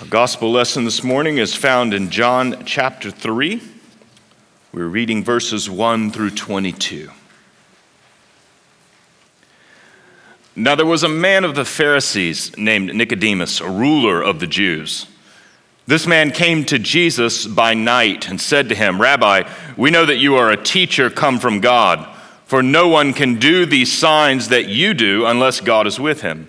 Our gospel lesson this morning is found in John chapter 3. We're reading verses 1 through 22. Now there was a man of the Pharisees named Nicodemus, a ruler of the Jews. This man came to Jesus by night and said to him, Rabbi, we know that you are a teacher come from God, for no one can do these signs that you do unless God is with him.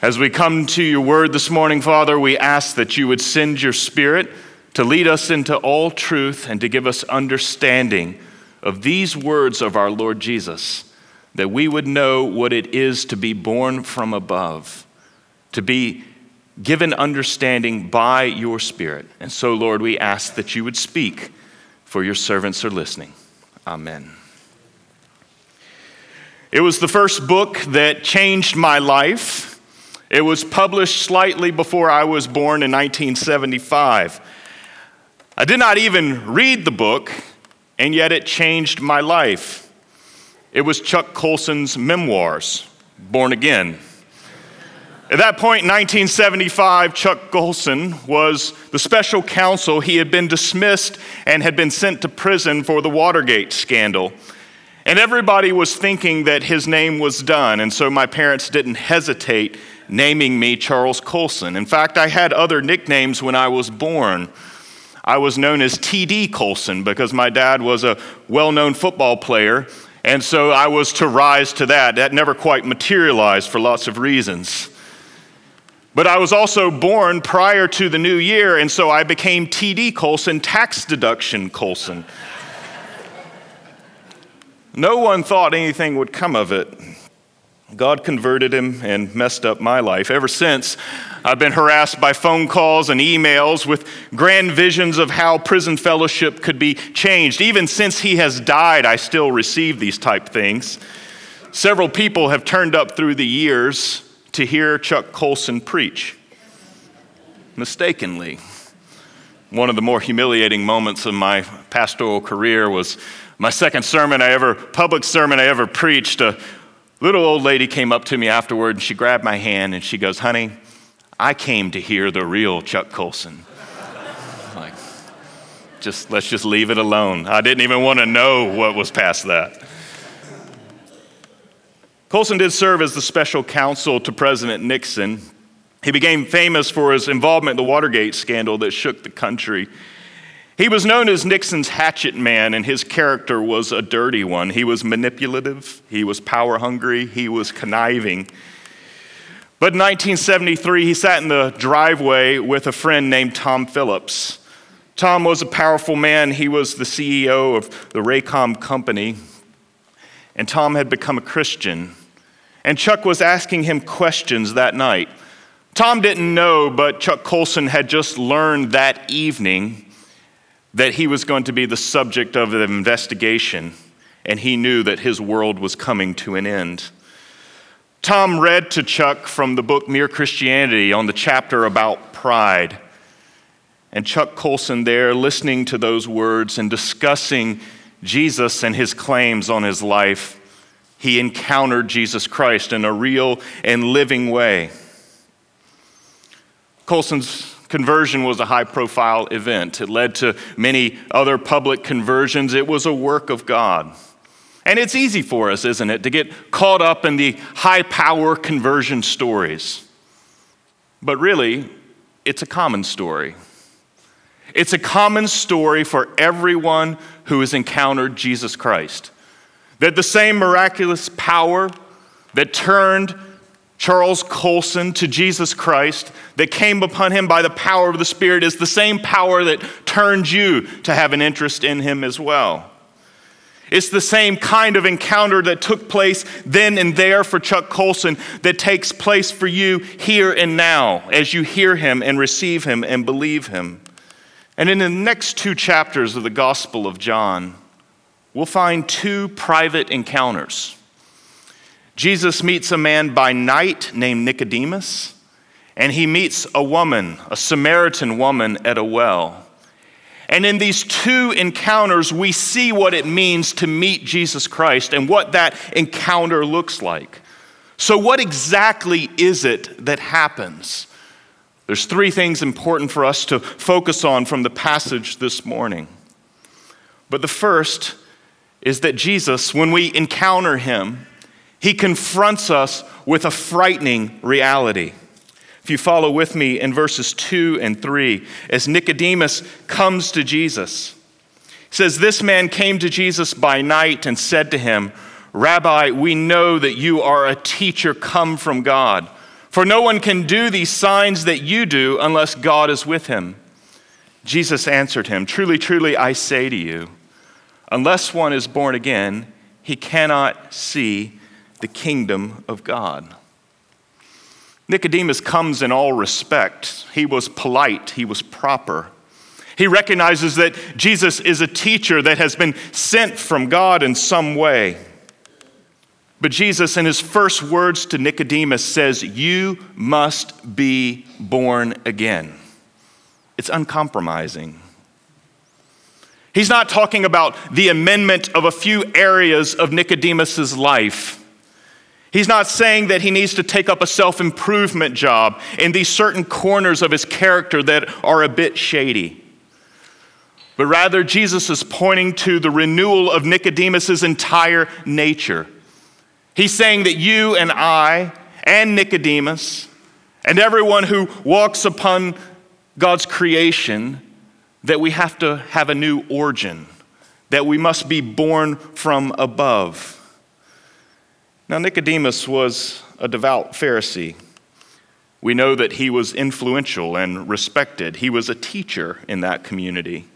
As we come to your word this morning, Father, we ask that you would send your spirit to lead us into all truth and to give us understanding of these words of our Lord Jesus, that we would know what it is to be born from above, to be given understanding by your spirit. And so, Lord, we ask that you would speak, for your servants are listening. Amen. It was the first book that changed my life. It was published slightly before I was born in 1975. I did not even read the book, and yet it changed my life. It was Chuck Colson's memoirs, Born Again. At that point in 1975, Chuck Colson was the special counsel. He had been dismissed and had been sent to prison for the Watergate scandal. And everybody was thinking that his name was done, and so my parents didn't hesitate naming me Charles Colson. In fact, I had other nicknames when I was born. I was known as TD Colson because my dad was a well known football player, and so I was to rise to that. That never quite materialized for lots of reasons. But I was also born prior to the new year, and so I became TD Colson, tax deduction Colson. No one thought anything would come of it. God converted him and messed up my life. Ever since, I've been harassed by phone calls and emails with grand visions of how prison fellowship could be changed. Even since he has died, I still receive these type things. Several people have turned up through the years to hear Chuck Colson preach. Mistakenly. One of the more humiliating moments of my pastoral career was my second sermon I ever, public sermon I ever preached. A Little old lady came up to me afterward and she grabbed my hand and she goes, Honey, I came to hear the real Chuck Colson. like, just let's just leave it alone. I didn't even want to know what was past that. Colson did serve as the special counsel to President Nixon. He became famous for his involvement in the Watergate scandal that shook the country. He was known as Nixon's hatchet man, and his character was a dirty one. He was manipulative, he was power hungry, he was conniving. But in 1973, he sat in the driveway with a friend named Tom Phillips. Tom was a powerful man. He was the CEO of the Raytheon company, and Tom had become a Christian. And Chuck was asking him questions that night. Tom didn't know, but Chuck Colson had just learned that evening that he was going to be the subject of the investigation, and he knew that his world was coming to an end. Tom read to Chuck from the book Mere Christianity on the chapter about pride. And Chuck Colson, there, listening to those words and discussing Jesus and his claims on his life, he encountered Jesus Christ in a real and living way. Colson's conversion was a high profile event. It led to many other public conversions. It was a work of God. And it's easy for us, isn't it, to get caught up in the high power conversion stories. But really, it's a common story. It's a common story for everyone who has encountered Jesus Christ. That the same miraculous power that turned Charles Colson to Jesus Christ that came upon him by the power of the Spirit is the same power that turned you to have an interest in him as well. It's the same kind of encounter that took place then and there for Chuck Colson that takes place for you here and now as you hear him and receive him and believe him. And in the next two chapters of the Gospel of John, we'll find two private encounters. Jesus meets a man by night named Nicodemus, and he meets a woman, a Samaritan woman, at a well. And in these two encounters, we see what it means to meet Jesus Christ and what that encounter looks like. So, what exactly is it that happens? There's three things important for us to focus on from the passage this morning. But the first is that Jesus, when we encounter him, he confronts us with a frightening reality. If you follow with me in verses 2 and 3, as Nicodemus comes to Jesus, he says, This man came to Jesus by night and said to him, Rabbi, we know that you are a teacher come from God, for no one can do these signs that you do unless God is with him. Jesus answered him, Truly, truly, I say to you, unless one is born again, he cannot see the kingdom of God. Nicodemus comes in all respect. He was polite, he was proper. He recognizes that Jesus is a teacher that has been sent from God in some way. But Jesus, in his first words to Nicodemus, says, You must be born again. It's uncompromising. He's not talking about the amendment of a few areas of Nicodemus's life. He's not saying that he needs to take up a self improvement job in these certain corners of his character that are a bit shady. But rather, Jesus is pointing to the renewal of Nicodemus's entire nature. He's saying that you and I and Nicodemus and everyone who walks upon God's creation, that we have to have a new origin, that we must be born from above. Now, Nicodemus was a devout Pharisee. We know that he was influential and respected. He was a teacher in that community.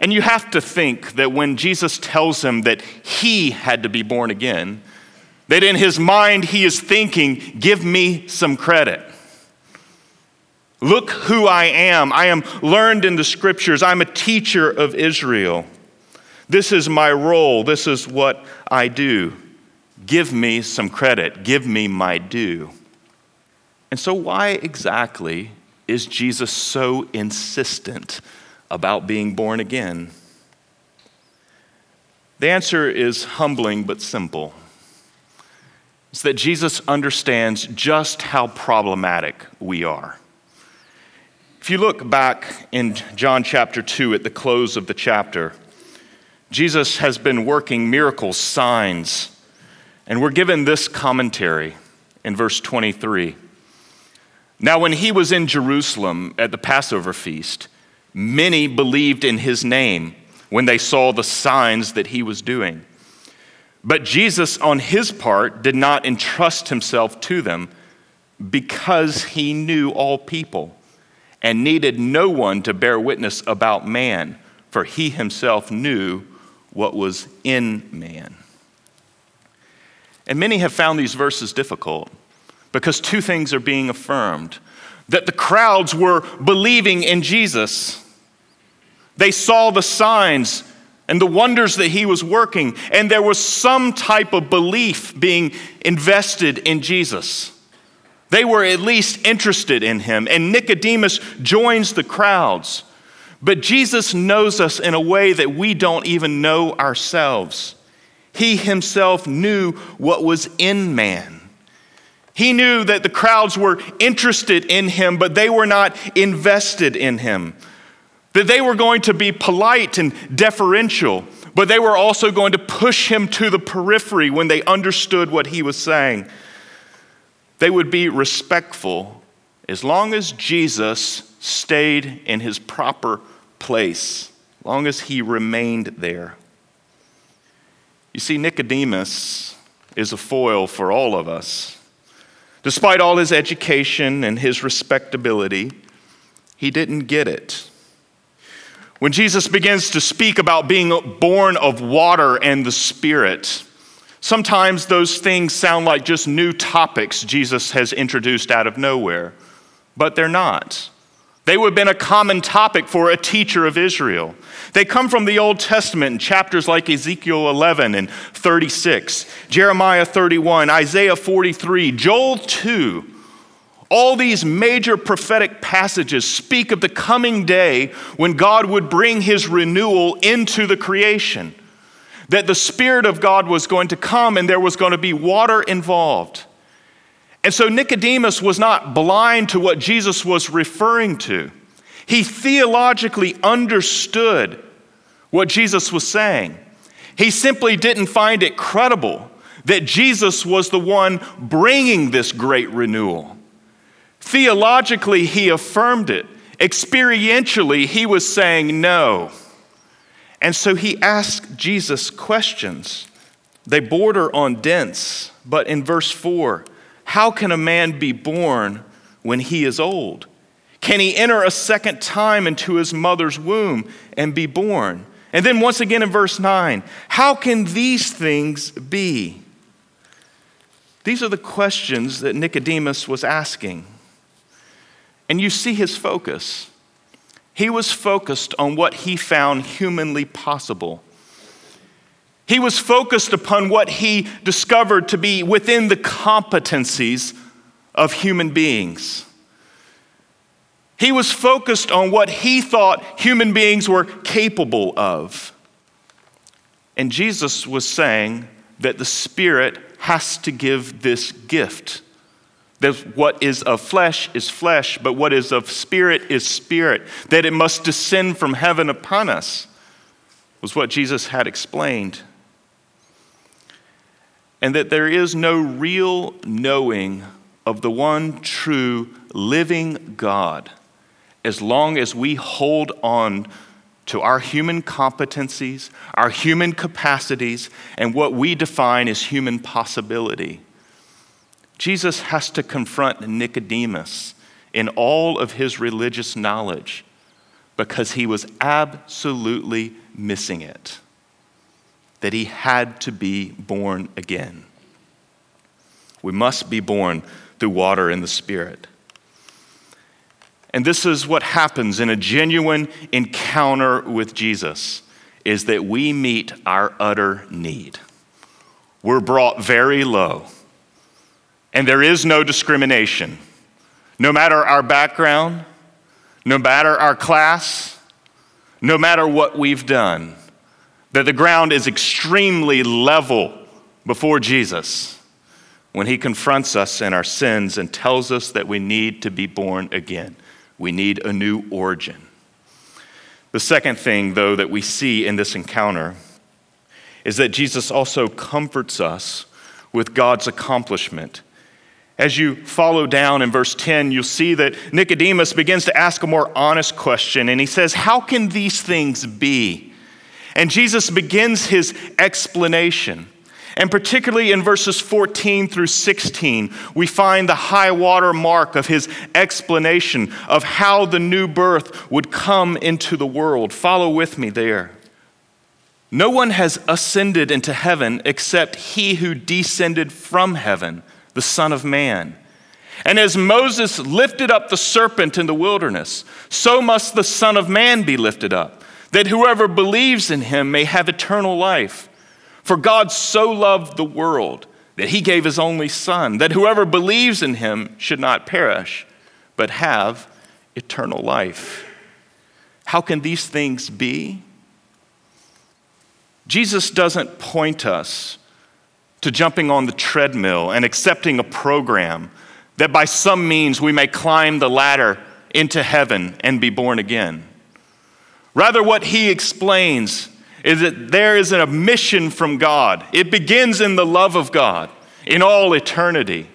And you have to think that when Jesus tells him that he had to be born again, that in his mind he is thinking, Give me some credit. Look who I am. I am learned in the scriptures. I'm a teacher of Israel. This is my role. This is what I do. Give me some credit, give me my due. And so, why exactly is Jesus so insistent about being born again? The answer is humbling but simple. It's that Jesus understands just how problematic we are. If you look back in John chapter 2 at the close of the chapter, Jesus has been working miracles, signs, And we're given this commentary in verse 23. Now, when he was in Jerusalem at the Passover feast, many believed in his name when they saw the signs that he was doing. But Jesus, on his part, did not entrust himself to them because he knew all people and needed no one to bear witness about man, for he himself knew what was in man. And many have found these verses difficult because two things are being affirmed that the crowds were believing in Jesus, they saw the signs and the wonders that he was working, and there was some type of belief being invested in Jesus. They were at least interested in him, and Nicodemus joins the crowds. But Jesus knows us in a way that we don't even know ourselves. He himself knew what was in man. He knew that the crowds were interested in him, but they were not invested in him. That they were going to be polite and deferential, but they were also going to push him to the periphery when they understood what he was saying. They would be respectful as long as Jesus stayed in his proper place, as long as he remained there. You see, Nicodemus is a foil for all of us. Despite all his education and his respectability, he didn't get it. When Jesus begins to speak about being born of water and the Spirit, sometimes those things sound like just new topics Jesus has introduced out of nowhere, but they're not. They would have been a common topic for a teacher of Israel. They come from the Old Testament in chapters like Ezekiel 11 and 36, Jeremiah 31, Isaiah 43, Joel 2. All these major prophetic passages speak of the coming day when God would bring his renewal into the creation. That the Spirit of God was going to come and there was going to be water involved. And so Nicodemus was not blind to what Jesus was referring to. He theologically understood what Jesus was saying. He simply didn't find it credible that Jesus was the one bringing this great renewal. Theologically, he affirmed it. Experientially, he was saying no. And so he asked Jesus questions. They border on dense, but in verse 4, how can a man be born when he is old? Can he enter a second time into his mother's womb and be born? And then once again in verse 9, how can these things be? These are the questions that Nicodemus was asking. And you see his focus. He was focused on what he found humanly possible. He was focused upon what he discovered to be within the competencies of human beings. He was focused on what he thought human beings were capable of. And Jesus was saying that the Spirit has to give this gift. That what is of flesh is flesh, but what is of spirit is spirit. That it must descend from heaven upon us, was what Jesus had explained and that there is no real knowing of the one true living God as long as we hold on to our human competencies, our human capacities, and what we define as human possibility. Jesus has to confront Nicodemus in all of his religious knowledge because he was absolutely missing it that he had to be born again. We must be born through water and the Spirit. And this is what happens in a genuine encounter with Jesus is that we meet our utter need. We're brought very low. And there is no discrimination. No matter our background, no matter our class, no matter what we've done, that the ground is extremely level before Jesus when he confronts us in our sins and tells us that we need to be born again. We need a new origin. The second thing, though, that we see in this encounter is that Jesus also comforts us with God's accomplishment. As you follow down in verse 10, you'll see that Nicodemus begins to ask a more honest question, and he says, How can these things be? And Jesus begins his explanation. And particularly in verses 14 through 16, we find the high water mark of his explanation of how the new birth would come into the world. Follow with me there. No one has ascended into heaven except he who descended from heaven, the Son of Man. And as Moses lifted up the serpent in the wilderness, so must the Son of Man be lifted up, that whoever believes in him may have eternal life. For God so loved the world that he gave his only Son, that whoever believes in him should not perish, but have eternal life. How can these things be? Jesus doesn't point us to jumping on the treadmill and accepting a program that by some means we may climb the ladder into heaven and be born again. Rather, what he explains is that there is a mission from God. It begins in the love of God in all eternity.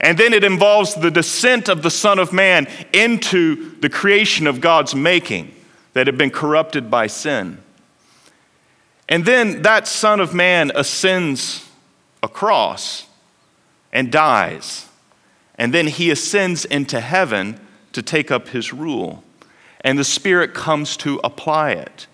And then it involves the descent of the Son of Man into the creation of God's making that had been corrupted by sin. And then that Son of Man ascends across and dies. And then he ascends into heaven to take up his rule. And the Spirit comes to apply it.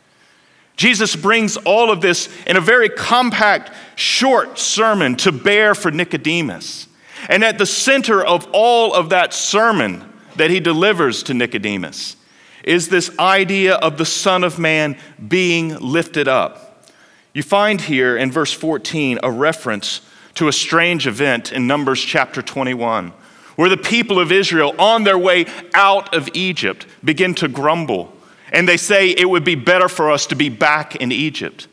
Jesus brings all of this in a very compact, short sermon to bear for Nicodemus. And at the center of all of that sermon that he delivers to Nicodemus is this idea of the Son of Man being lifted up. You find here in verse 14 a reference to a strange event in Numbers chapter 21, where the people of Israel, on their way out of Egypt, begin to grumble and they say it would be better for us to be back in Egypt.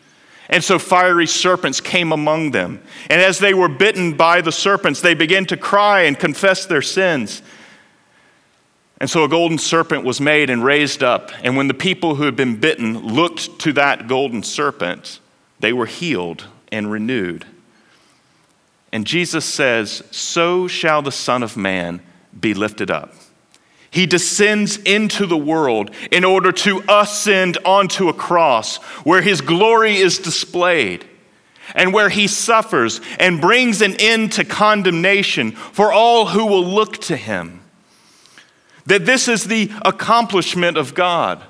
And so fiery serpents came among them. And as they were bitten by the serpents, they began to cry and confess their sins. And so a golden serpent was made and raised up. And when the people who had been bitten looked to that golden serpent, they were healed and renewed. And Jesus says, So shall the Son of Man be lifted up he descends into the world in order to ascend onto a cross where his glory is displayed and where he suffers and brings an end to condemnation for all who will look to him. That this is the accomplishment of God.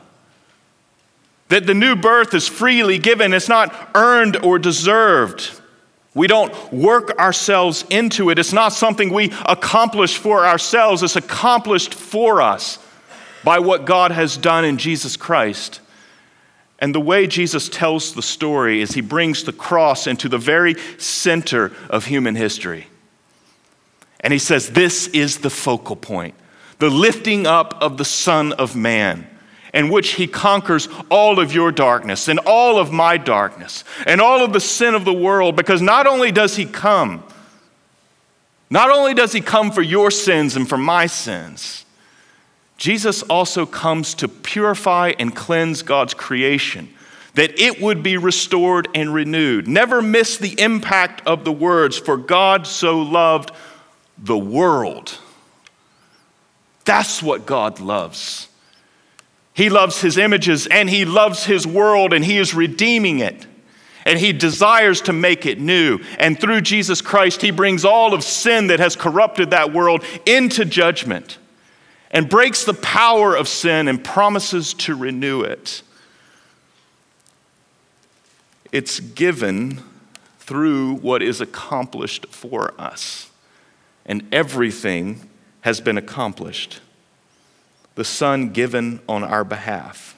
That the new birth is freely given, it's not earned or deserved. We don't work ourselves into it. It's not something we accomplish for ourselves, it's accomplished for us by what God has done in Jesus Christ. And the way Jesus tells the story is he brings the cross into the very center of human history. And he says, This is the focal point, the lifting up of the Son of Man in which he conquers all of your darkness and all of my darkness and all of the sin of the world because not only does he come, not only does he come for your sins and for my sins, Jesus also comes to purify and cleanse God's creation, that it would be restored and renewed. Never miss the impact of the words, for God so loved the world. That's what God loves. He loves his images and he loves his world and he is redeeming it. And he desires to make it new. And through Jesus Christ, he brings all of sin that has corrupted that world into judgment and breaks the power of sin and promises to renew it. It's given through what is accomplished for us, and everything has been accomplished the Son given on our behalf.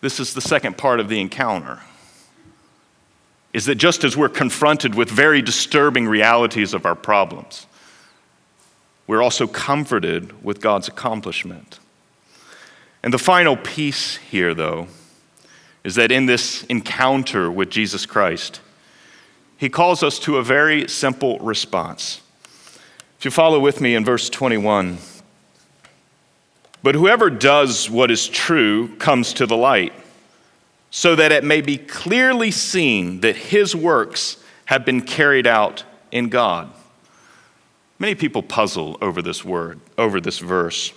This is the second part of the encounter. Is that just as we're confronted with very disturbing realities of our problems, we're also comforted with God's accomplishment. And the final piece here, though, is that in this encounter with Jesus Christ, he calls us to a very simple response. If you follow with me in verse 21, but whoever does what is true comes to the light, so that it may be clearly seen that his works have been carried out in God. Many people puzzle over this word, over this verse.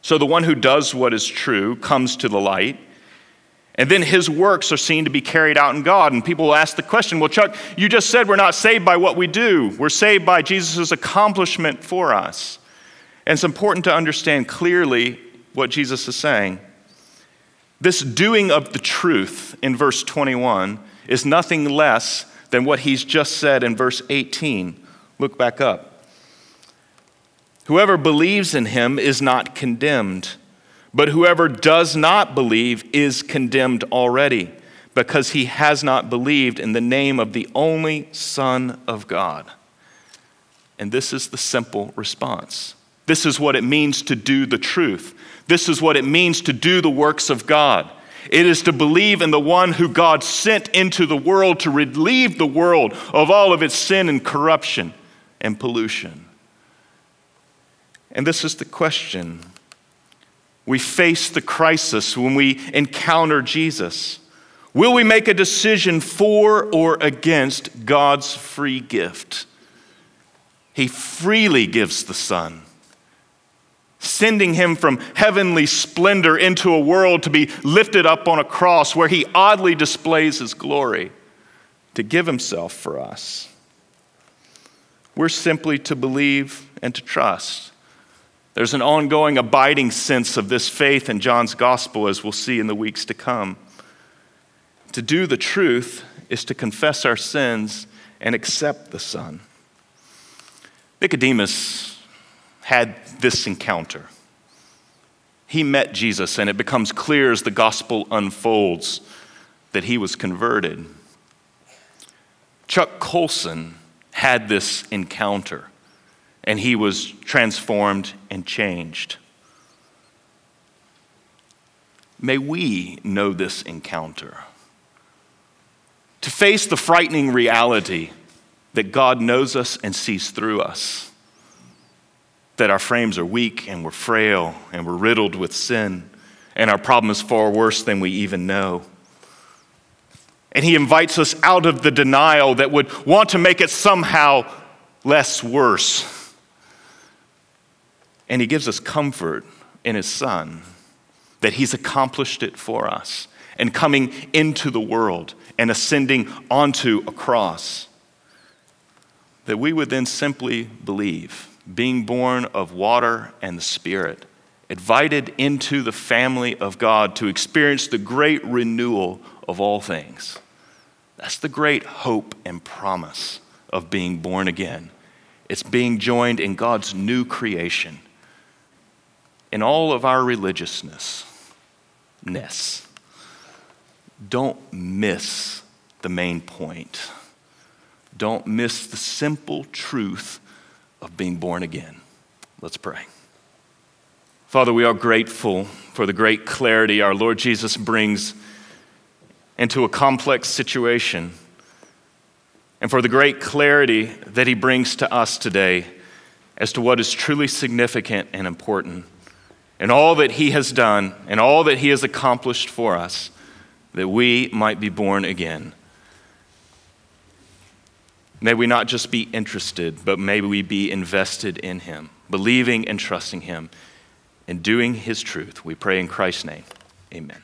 So the one who does what is true comes to the light, and then his works are seen to be carried out in God. And people will ask the question well, Chuck, you just said we're not saved by what we do, we're saved by Jesus' accomplishment for us. And it's important to understand clearly what Jesus is saying. This doing of the truth in verse 21 is nothing less than what he's just said in verse 18. Look back up. Whoever believes in him is not condemned, but whoever does not believe is condemned already, because he has not believed in the name of the only Son of God. And this is the simple response. This is what it means to do the truth. This is what it means to do the works of God. It is to believe in the one who God sent into the world to relieve the world of all of its sin and corruption and pollution. And this is the question. We face the crisis when we encounter Jesus. Will we make a decision for or against God's free gift? He freely gives the Son sending him from heavenly splendor into a world to be lifted up on a cross where he oddly displays his glory to give himself for us. We're simply to believe and to trust. There's an ongoing, abiding sense of this faith in John's gospel, as we'll see in the weeks to come. To do the truth is to confess our sins and accept the Son. Nicodemus had this encounter. He met Jesus, and it becomes clear as the gospel unfolds that he was converted. Chuck Colson had this encounter, and he was transformed and changed. May we know this encounter. To face the frightening reality that God knows us and sees through us that our frames are weak and we're frail and we're riddled with sin, and our problem is far worse than we even know. And he invites us out of the denial that would want to make it somehow less worse. And he gives us comfort in his son that he's accomplished it for us and coming into the world and ascending onto a cross. That we would then simply believe being born of water and the Spirit, invited into the family of God to experience the great renewal of all things. That's the great hope and promise of being born again. It's being joined in God's new creation. In all of our religiousness, don't miss the main point. Don't miss the simple truth of being born again. Let's pray. Father, we are grateful for the great clarity our Lord Jesus brings into a complex situation and for the great clarity that he brings to us today as to what is truly significant and important and all that he has done and all that he has accomplished for us that we might be born again. May we not just be interested, but may we be invested in Him, believing and trusting Him, and doing His truth. We pray in Christ's name. Amen.